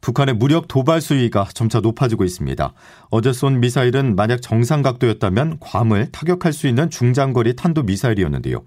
북한의 무력 도발 수위가 점차 높아지고 있습니다. 어제 쏜 미사일은 만약 정상 각도였다면 괌을 타격할 수 있는 중장거리 탄도 미사일이었는데요.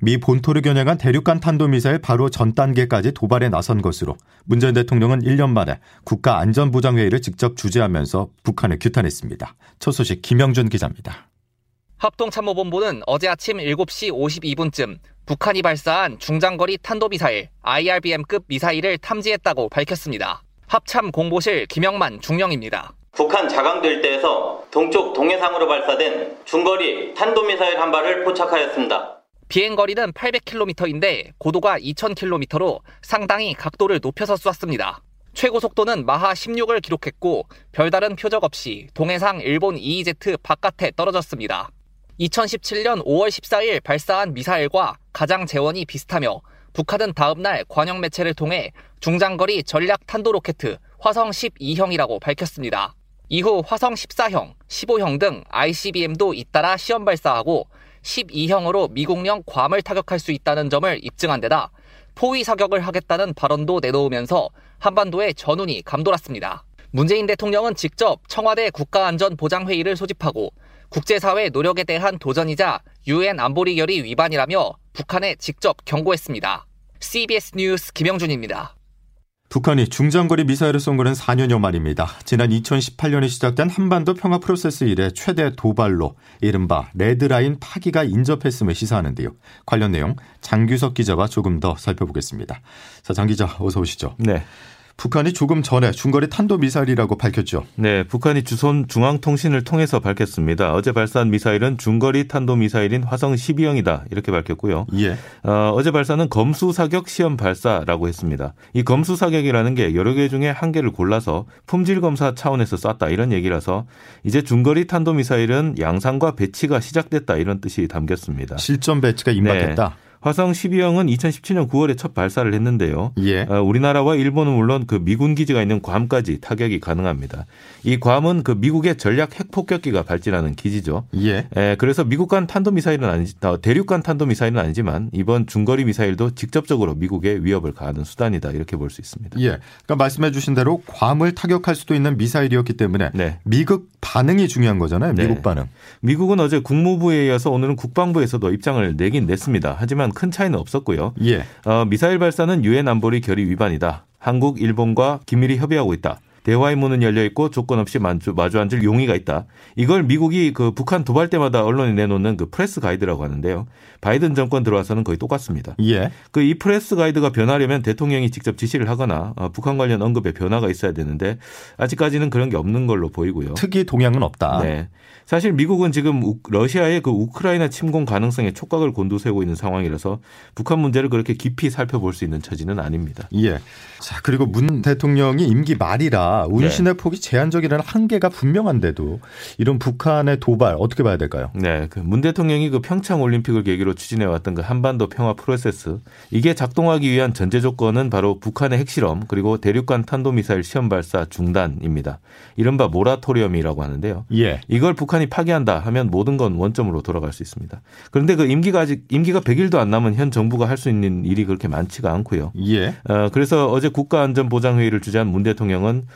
미 본토를 겨냥한 대륙간 탄도 미사일 바로 전 단계까지 도발에 나선 것으로 문재인 대통령은 1년 만에 국가 안전보장 회의를 직접 주재하면서 북한을 규탄했습니다. 첫 소식 김영준 기자입니다. 합동참모본부는 어제 아침 7시 52분쯤 북한이 발사한 중장거리 탄도미사일 IRBM급 미사일을 탐지했다고 밝혔습니다. 합참 공보실 김영만 중령입니다. 북한 자강도 일대에서 동쪽 동해상으로 발사된 중거리 탄도미사일 한 발을 포착하였습니다. 비행 거리는 800km인데 고도가 2000km로 상당히 각도를 높여서 쐈습니다. 최고 속도는 마하 16을 기록했고 별다른 표적 없이 동해상 일본 EEZ 바깥에 떨어졌습니다. 2017년 5월 14일 발사한 미사일과 가장 재원이 비슷하며 북한은 다음날 관영 매체를 통해 중장거리 전략 탄도 로켓 화성 12형이라고 밝혔습니다. 이후 화성 14형, 15형 등 ICBM도 잇따라 시험 발사하고 12형으로 미국령 괌을 타격할 수 있다는 점을 입증한 데다 포위 사격을 하겠다는 발언도 내놓으면서 한반도의 전운이 감돌았습니다. 문재인 대통령은 직접 청와대 국가안전보장회의를 소집하고 국제사회 노력에 대한 도전이자 유엔 안보리 결의 위반이라며 북한에 직접 경고했습니다. CBS 뉴스 김영준입니다. 북한이 중장거리 미사일을 쏜 것은 4년여 만입니다. 지난 2018년에 시작된 한반도 평화 프로세스 이래 최대 도발로 이른바 레드라인 파기가 인접했음을 시사하는데요. 관련 내용 장규석 기자와 조금 더 살펴보겠습니다. 자, 장 기자 어서 오시죠. 네. 북한이 조금 전에 중거리 탄도 미사일이라고 밝혔죠. 네, 북한이 주손 중앙통신을 통해서 밝혔습니다. 어제 발사한 미사일은 중거리 탄도 미사일인 화성 12형이다 이렇게 밝혔고요. 예. 어, 어제 발사는 검수 사격 시험 발사라고 했습니다. 이 검수 사격이라는 게 여러 개 중에 한 개를 골라서 품질 검사 차원에서 쐈다 이런 얘기라서 이제 중거리 탄도 미사일은 양산과 배치가 시작됐다 이런 뜻이 담겼습니다. 실전 배치가 임박했다. 네. 화성 12형은 2017년 9월에 첫 발사를 했는데요. 예. 어, 우리나라와 일본은 물론 그 미군 기지가 있는 괌까지 타격이 가능합니다. 이 괌은 그 미국의 전략 핵폭격기가 발진하는 기지죠. 예. 에, 그래서 미국 간 탄도미사일은 아니, 어, 대륙 간 탄도미사일은 아니지만 이번 중거리 미사일도 직접적으로 미국의 위협을 가하는 수단이다 이렇게 볼 수 있습니다. 예. 그러니까 말씀해주신 대로 괌을 타격할 수도 있는 미사일이었기 때문에 네. 미국 반응이 중요한 거잖아요. 미국 네. 반응. 미국은 어제 국무부에 이어서 오늘은 국방부에서도 입장을 내긴 냈습니다. 하지만 큰 차이는 없었고요. 예. 어, 미사일 발사는 유엔 안보리 결의 위반이다. 한국, 일본과 긴밀히 협의하고 있다. 대화의 문은 열려 있고 조건 없이 마주, 마주 앉을 용의가 있다. 이걸 미국이 그 북한 도발 때마다 언론에 내놓는 그 press guide라고 하는데요. 바이든 정권 들어와서는 거의 똑같습니다. 예. 그 이 press guide가 변하려면 대통령이 직접 지시를 하거나 어, 북한 관련 언급에 변화가 있어야 되는데 아직까지는 그런 게 없는 걸로 보이고요. 특이 동향은 없다. 네. 사실 미국은 지금 러시아의 그 우크라이나 침공 가능성에 촉각을 곤두세우고 있는 상황이라서 북한 문제를 그렇게 깊이 살펴볼 수 있는 처지는 아닙니다. 예. 자, 그리고 문 대통령이 임기 말이라 운신의 네. 폭이 제한적이라는 한계가 분명한데도 이런 북한의 도발 어떻게 봐야 될까요? 네. 그 문 대통령이 그 평창 올림픽을 계기로 추진해 왔던 그 한반도 평화 프로세스 이게 작동하기 위한 전제 조건은 바로 북한의 핵실험 그리고 대륙간 탄도미사일 시험 발사 중단입니다. 이른바 모라토리엄이라고 하는데요. 예. 이걸 북한이 파기한다 하면 모든 건 원점으로 돌아갈 수 있습니다. 그런데 그 임기가 아직 임기가 100일도 안 남은 현 정부가 할 수 있는 일이 그렇게 많지가 않고요. 예. 어, 그래서 어제 국가안전보장회의를 주재한 문 대통령은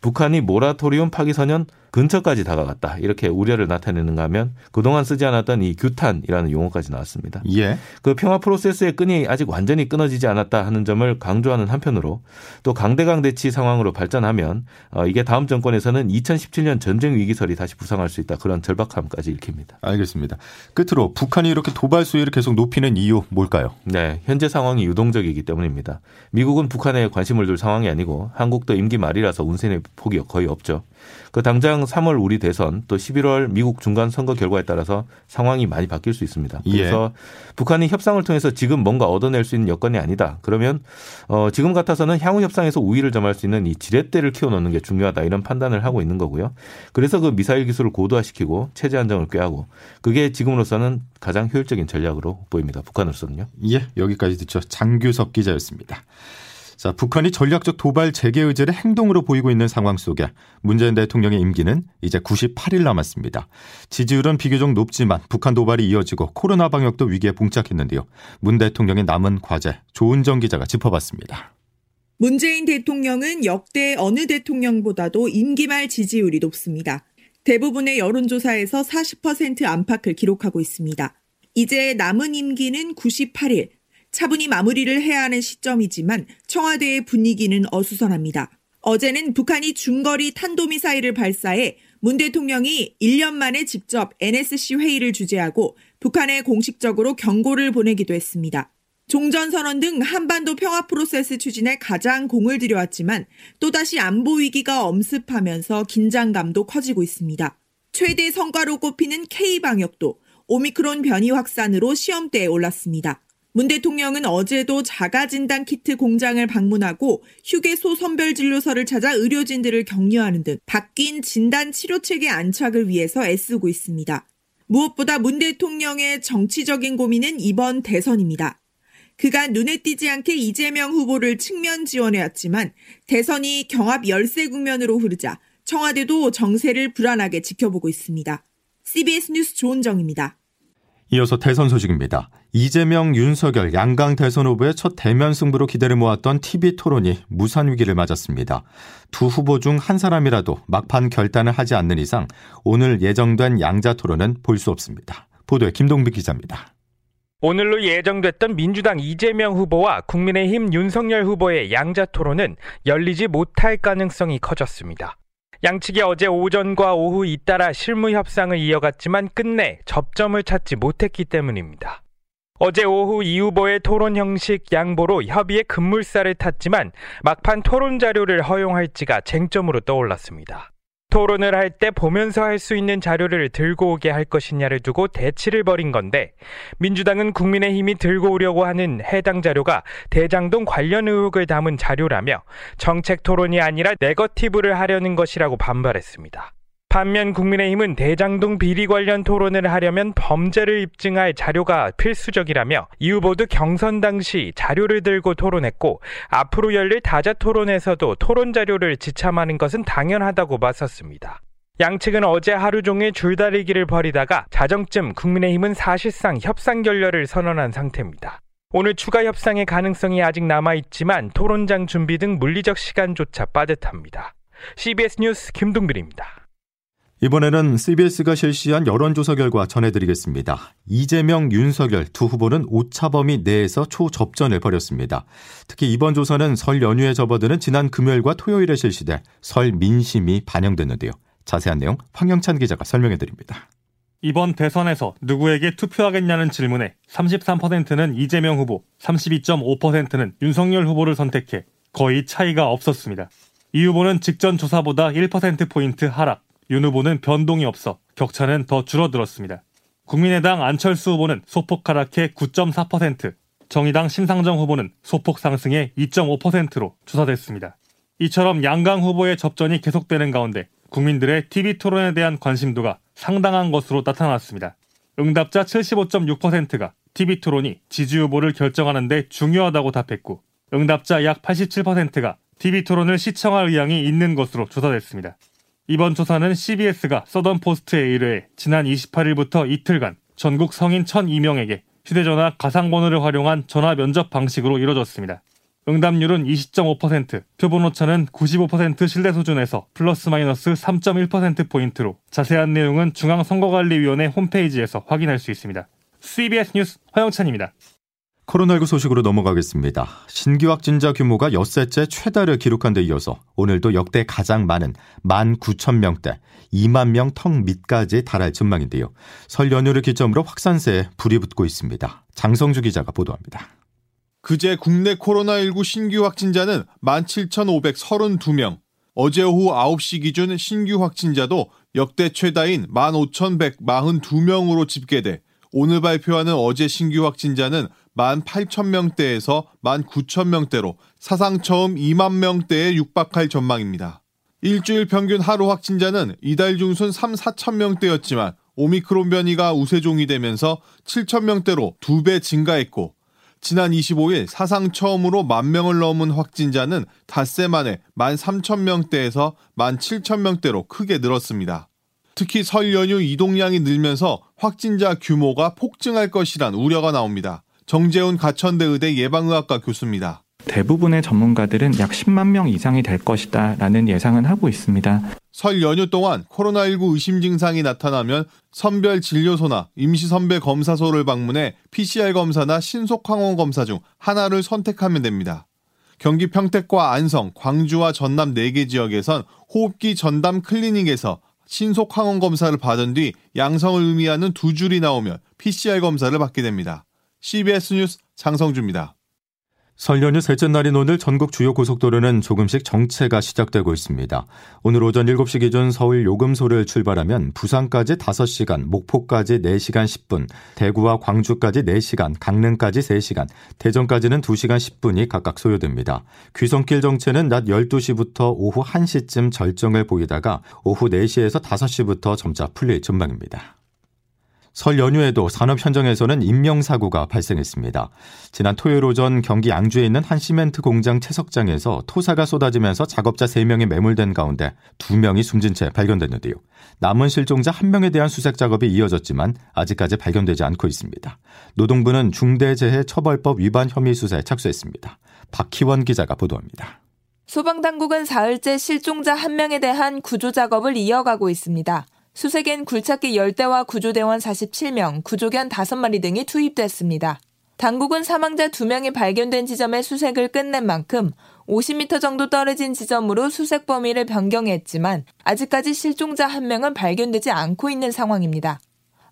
북한이 모라토리움 파기 선언 근처까지 다가갔다. 이렇게 우려를 나타내는가 하면 그동안 쓰지 않았던 이 규탄이라는 용어까지 나왔습니다. 예. 그 평화 프로세스의 끈이 아직 완전히 끊어지지 않았다 하는 점을 강조하는 한편으로 또 강대강 대치 상황으로 발전하면 어, 이게 다음 정권에서는 2017년 전쟁 위기설이 다시 부상할 수 있다. 그런 절박함까지 읽힙니다. 알겠습니다. 끝으로 북한이 이렇게 도발 수위를 계속 높이는 이유 뭘까요? 네. 현재 상황이 유동적이기 때문입니다. 미국은 북한에 관심을 둘 상황이 아니고 한국도 임기 말이라서 운세의 폭이 거의 없죠. 그 당장 3월 우리 대선 또 11월 미국 중간 선거 결과에 따라서 상황이 많이 바뀔 수 있습니다. 예. 그래서 예. 북한이 협상을 통해서 지금 뭔가 얻어낼 수 있는 여건이 아니다. 그러면 어 지금 같아서는 향후 협상에서 우위를 점할 수 있는 이 지렛대를 키워놓는 게 중요하다 이런 판단을 하고 있는 거고요. 그래서 그 미사일 기술을 고도화시키고 체제 안정을 꾀하고 그게 지금으로서는 가장 효율적인 전략으로 보입니다. 북한으로서는요. 예, 여기까지 듣죠. 장규석 기자였습니다. 자, 북한이 전략적 도발 재개 의지를 행동으로 보이고 있는 상황 속에 문재인 대통령의 임기는 이제 98일 남았습니다. 지지율은 비교적 높지만 북한 도발이 이어지고 코로나 방역도 위기에 봉착했는데요. 문 대통령의 남은 과제 조은정 기자가 짚어봤습니다. 문재인 대통령은 역대 어느 대통령보다도 임기 말 지지율이 높습니다. 대부분의 여론조사에서 40% 안팎을 기록하고 있습니다. 이제 남은 임기는 98일, 차분히 마무리를 해야 하는 시점이지만 청와대의 분위기는 어수선합니다. 어제는 북한이 중거리 탄도미사일을 발사해 문 대통령이 1년 만에 직접 NSC 회의를 주재하고 북한에 공식적으로 경고를 보내기도 했습니다. 종전선언 등 한반도 평화 프로세스 추진에 가장 공을 들여왔지만 또다시 안보 위기가 엄습하면서 긴장감도 커지고 있습니다. 최대 성과로 꼽히는 K방역도 오미크론 변이 확산으로 시험대에 올랐습니다. 문 대통령은 어제도 자가진단 키트 공장을 방문하고 휴게소 선별진료소를 찾아 의료진들을 격려하는 등 바뀐 진단 치료 체계 안착을 위해서 애쓰고 있습니다. 무엇보다 문 대통령의 정치적인 고민은 이번 대선입니다. 그가 눈에 띄지 않게 이재명 후보를 측면 지원해왔지만 대선이 경합 열세 국면으로 흐르자 청와대도 정세를 불안하게 지켜보고 있습니다. CBS 뉴스 조은정입니다. 이어서 대선 소식입니다. 이재명, 윤석열 양강 대선 후보의 첫 대면 승부로 기대를 모았던 TV 토론이 무산 위기를 맞았습니다. 두 후보 중 한 사람이라도 막판 결단을 하지 않는 이상 오늘 예정된 양자 토론은 볼 수 없습니다. 보도에 김동비 기자입니다. 오늘로 예정됐던 민주당 이재명 후보와 국민의힘 윤석열 후보의 양자 토론은 열리지 못할 가능성이 커졌습니다. 양측이 어제 오전과 오후 잇따라 실무 협상을 이어갔지만 끝내 접점을 찾지 못했기 때문입니다. 어제 오후 이 후보의 토론 형식 양보로 협의의 급물살을 탔지만 막판 토론 자료를 허용할지가 쟁점으로 떠올랐습니다. 토론을 할 때 보면서 할 수 있는 자료를 들고 오게 할 것이냐를 두고 대치를 벌인 건데 민주당은 국민의힘이 들고 오려고 하는 해당 자료가 대장동 관련 의혹을 담은 자료라며 정책 토론이 아니라 네거티브를 하려는 것이라고 반발했습니다. 반면 국민의힘은 대장동 비리 관련 토론을 하려면 범죄를 입증할 자료가 필수적이라며 이 후보도 경선 당시 자료를 들고 토론했고 앞으로 열릴 다자 토론에서도 토론 자료를 지참하는 것은 당연하다고 맞섰습니다. 양측은 어제 하루 종일 줄다리기를 벌이다가 자정쯤 국민의힘은 사실상 협상 결렬을 선언한 상태입니다. 오늘 추가 협상의 가능성이 아직 남아있지만 토론장 준비 등 물리적 시간조차 빠듯합니다. CBS 뉴스 김동빈입니다. 이번에는 CBS가 실시한 여론조사 결과 전해드리겠습니다. 이재명, 윤석열 두 후보는 오차범위 내에서 초접전을 벌였습니다. 특히 이번 조사는 설 연휴에 접어드는 지난 금요일과 토요일에 실시돼 설 민심이 반영됐는데요. 자세한 내용 황영찬 기자가 설명해드립니다. 이번 대선에서 누구에게 투표하겠냐는 질문에 33%는 이재명 후보, 32.5%는 윤석열 후보를 선택해 거의 차이가 없었습니다. 이 후보는 직전 조사보다 1%포인트 하락, 윤 후보는 변동이 없어 격차는 더 줄어들었습니다. 국민의당 안철수 후보는 소폭 하락해 9.4%, 정의당 심상정 후보는 소폭 상승해 2.5%로 조사됐습니다. 이처럼 양강 후보의 접전이 계속되는 가운데 국민들의 TV 토론에 대한 관심도가 상당한 것으로 나타났습니다. 응답자 75.6%가 TV 토론이 지지 후보를 결정하는데 중요하다고 답했고, 응답자 약 87%가 TV 토론을 시청할 의향이 있는 것으로 조사됐습니다. 이번 조사는 CBS가 서던 포스트에 의뢰해 지난 28일부터 이틀간 전국 성인 1,002명에게 휴대전화 가상번호를 활용한 전화 면접 방식으로 이뤄졌습니다. 응답률은 20.5%, 표본 오차는 95% 신뢰 수준에서 플러스 마이너스 3.1%포인트로 자세한 내용은 중앙선거관리위원회 홈페이지에서 확인할 수 있습니다. CBS 뉴스 화영찬입니다. 코로나19 소식으로 넘어가겠습니다. 신규 확진자 규모가 엿새째 최다를 기록한 데 이어서 오늘도 역대 가장 많은 19,000명대, 2만 명 턱 밑까지 달할 전망인데요. 설 연휴를 기점으로 확산세에 불이 붙고 있습니다. 장성주 기자가 보도합니다. 그제 국내 코로나19 신규 확진자는 17,532명. 어제 오후 9시 기준 신규 확진자도 역대 최다인 15,142명으로 집계돼 오늘 발표하는 어제 신규 확진자는 18,000명대에서 19,000명대로 사상 처음 2만 명대에 육박할 전망입니다. 일주일 평균 하루 확진자는 이달 중순 3, 4천 명대였지만 오미크론 변이가 우세종이 되면서 7천 명대로 두 배 증가했고 지난 25일 사상 처음으로 만 명을 넘은 확진자는 닷새 만에 1만 3천 명대에서 1만 7천 명대로 크게 늘었습니다. 특히 설 연휴 이동량이 늘면서 확진자 규모가 폭증할 것이란 우려가 나옵니다. 정재훈 가천대 의대 예방의학과 교수입니다. 대부분의 전문가들은 약 10만 명 이상이 될 것이다 라는 예상은 하고 있습니다. 설 연휴 동안 코로나19 의심 증상이 나타나면 선별 진료소나 임시선배 검사소를 방문해 PCR 검사나 신속 항원 검사 중 하나를 선택하면 됩니다. 경기 평택과 안성, 광주와 전남 4개 지역에선 호흡기 전담 클리닉에서 신속 항원 검사를 받은 뒤 양성을 의미하는 두 줄이 나오면 PCR 검사를 받게 됩니다. CBS 뉴스 장성주입니다. 설 연휴 셋째 날인 오늘 전국 주요 고속도로는 조금씩 정체가 시작되고 있습니다. 오늘 오전 7시 기준 서울 요금소를 출발하면 부산까지 5시간, 목포까지 4시간 10분, 대구와 광주까지 4시간, 강릉까지 3시간, 대전까지는 2시간 10분이 각각 소요됩니다. 귀성길 정체는 낮 12시부터 오후 1시쯤 절정을 보이다가 오후 4시에서 5시부터 점차 풀릴 전망입니다. 설 연휴에도 산업 현장에서는 인명사고가 발생했습니다. 지난 토요일 오전 경기 양주에 있는 한 시멘트 공장 채석장에서 토사가 쏟아지면서 작업자 3명이 매몰된 가운데 2명이 숨진 채 발견됐는데요. 남은 실종자 1명에 대한 수색 작업이 이어졌지만 아직까지 발견되지 않고 있습니다. 노동부는 중대재해처벌법 위반 혐의 수사에 착수했습니다. 박희원 기자가 보도합니다. 소방당국은 사흘째 실종자 1명에 대한 구조 작업을 이어가고 있습니다. 수색엔 굴착기 10대와 구조대원 47명, 구조견 5마리 등이 투입됐습니다. 당국은 사망자 2명이 발견된 지점의 수색을 끝낸 만큼 50m 정도 떨어진 지점으로 수색 범위를 변경했지만 아직까지 실종자 1명은 발견되지 않고 있는 상황입니다.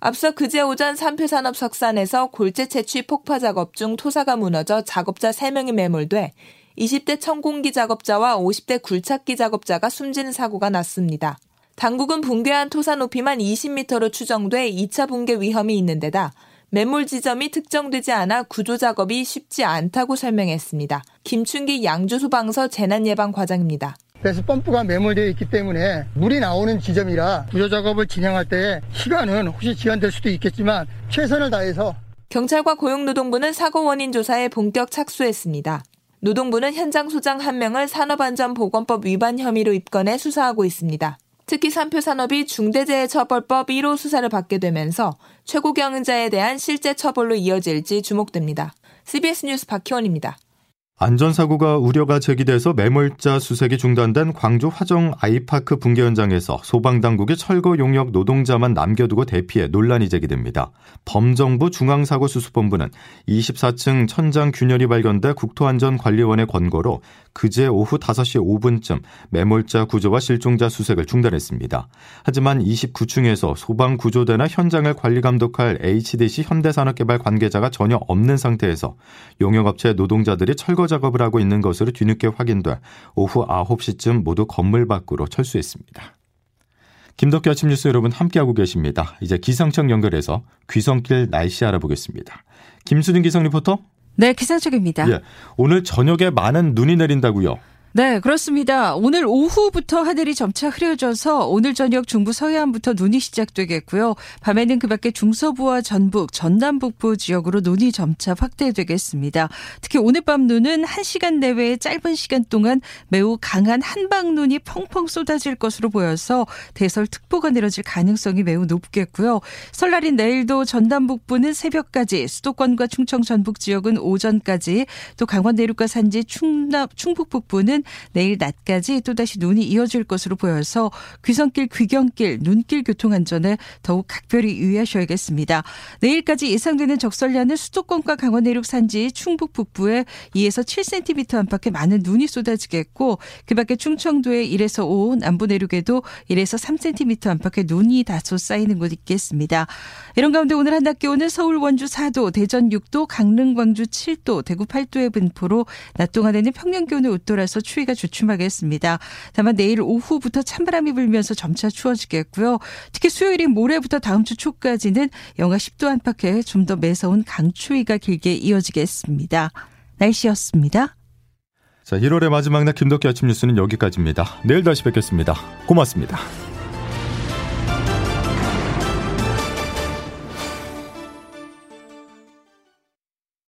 앞서 그제 오전 삼표산업 석산에서 골재 채취 폭파 작업 중 토사가 무너져 작업자 3명이 매몰돼 20대 천공기 작업자와 50대 굴착기 작업자가 숨지는 사고가 났습니다. 당국은 붕괴한 토사 높이만 20m로 추정돼 2차 붕괴 위험이 있는 데다 매몰 지점이 특정되지 않아 구조 작업이 쉽지 않다고 설명했습니다. 김춘기 양주소방서 재난예방과장입니다. 그래서 펌프가 매몰되어 있기 때문에 물이 나오는 지점이라 구조 작업을 진행할 때 시간은 혹시 지연될 수도 있겠지만 최선을 다해서 경찰과 고용노동부는 사고 원인 조사에 본격 착수했습니다. 노동부는 현장 소장 1명을 산업안전보건법 위반 혐의로 입건해 수사하고 있습니다. 특히 삼표 산업이 중대재해처벌법 1호 수사를 받게 되면서 최고 경영자에 대한 실제 처벌로 이어질지 주목됩니다. CBS 뉴스 박희원입니다. 안전사고가 우려가 제기돼서 매몰자 수색이 중단된 광주 화정 아이파크 붕괴 현장에서 소방당국이 철거 용역 노동자만 남겨두고 대피해 논란이 제기됩니다. 범정부 중앙사고수습본부는 24층 천장 균열이 발견돼 국토안전관리원의 권고로 그제 오후 5시 5분쯤 매몰자 구조와 실종자 수색을 중단했습니다. 하지만 29층에서 소방구조대나 현장을 관리 감독할 HDC 현대산업개발 관계자가 전혀 없는 상태에서 용역업체 노동자들이 철거 작업을 하고 있는 것으로 뒤늦게 확인돼 오후 9시쯤 모두 건물 밖으로 철수했습니다. 김덕기 아침 뉴스 여러분 함께하고 계십니다. 이제 기상청 연결해서 귀성길 날씨 알아보겠습니다. 김수진 기상 리포터. 네, 기상청입니다. 예, 오늘 저녁에 많은 눈이 내린다고요. 네, 그렇습니다. 오늘 오후부터 하늘이 점차 흐려져서 오늘 저녁 중부 서해안부터 눈이 시작되겠고요. 밤에는 그 밖에 중서부와 전북, 전남 북부 지역으로 눈이 점차 확대되겠습니다. 특히 오늘 밤 눈은 1시간 내외의 짧은 시간 동안 매우 강한 한방눈이 펑펑 쏟아질 것으로 보여서 대설특보가 내려질 가능성이 매우 높겠고요. 설날인 내일도 전남 북부는 새벽까지, 수도권과 충청 전북 지역은 오전까지, 또 강원 내륙과 산지 충남, 충북 북부는 내일 낮까지 또다시 눈이 이어질 것으로 보여서 귀성길, 귀경길, 눈길 교통 안전에 더욱 각별히 유의하셔야겠습니다. 내일까지 예상되는 적설량은 수도권과 강원 내륙 산지, 충북 북부에 2에서 7cm 안팎의 많은 눈이 쏟아지겠고 그밖에 충청도에 1에서 5, 남부 내륙에도 1에서 3cm 안팎의 눈이 다소 쌓이는 곳 있겠습니다. 이런 가운데 오늘 한낮 기온은 서울 원주 4도, 대전 6도, 강릉 광주 7도, 대구 8도의 분포로 낮 동안에는 평년 기온을 웃돌아서 추위가 주춤하겠습니다. 다만 내일 오후부터 찬바람이 불면서 점차 추워지겠고요. 특히 수요일인 모레부터 다음 주 초까지는 영하 10도 안팎의 좀 더 매서운 강추위가 길게 이어지겠습니다. 날씨였습니다. 자, 1월의 마지막 날 김덕기 아침 뉴스는 여기까지입니다. 내일 다시 뵙겠습니다. 고맙습니다.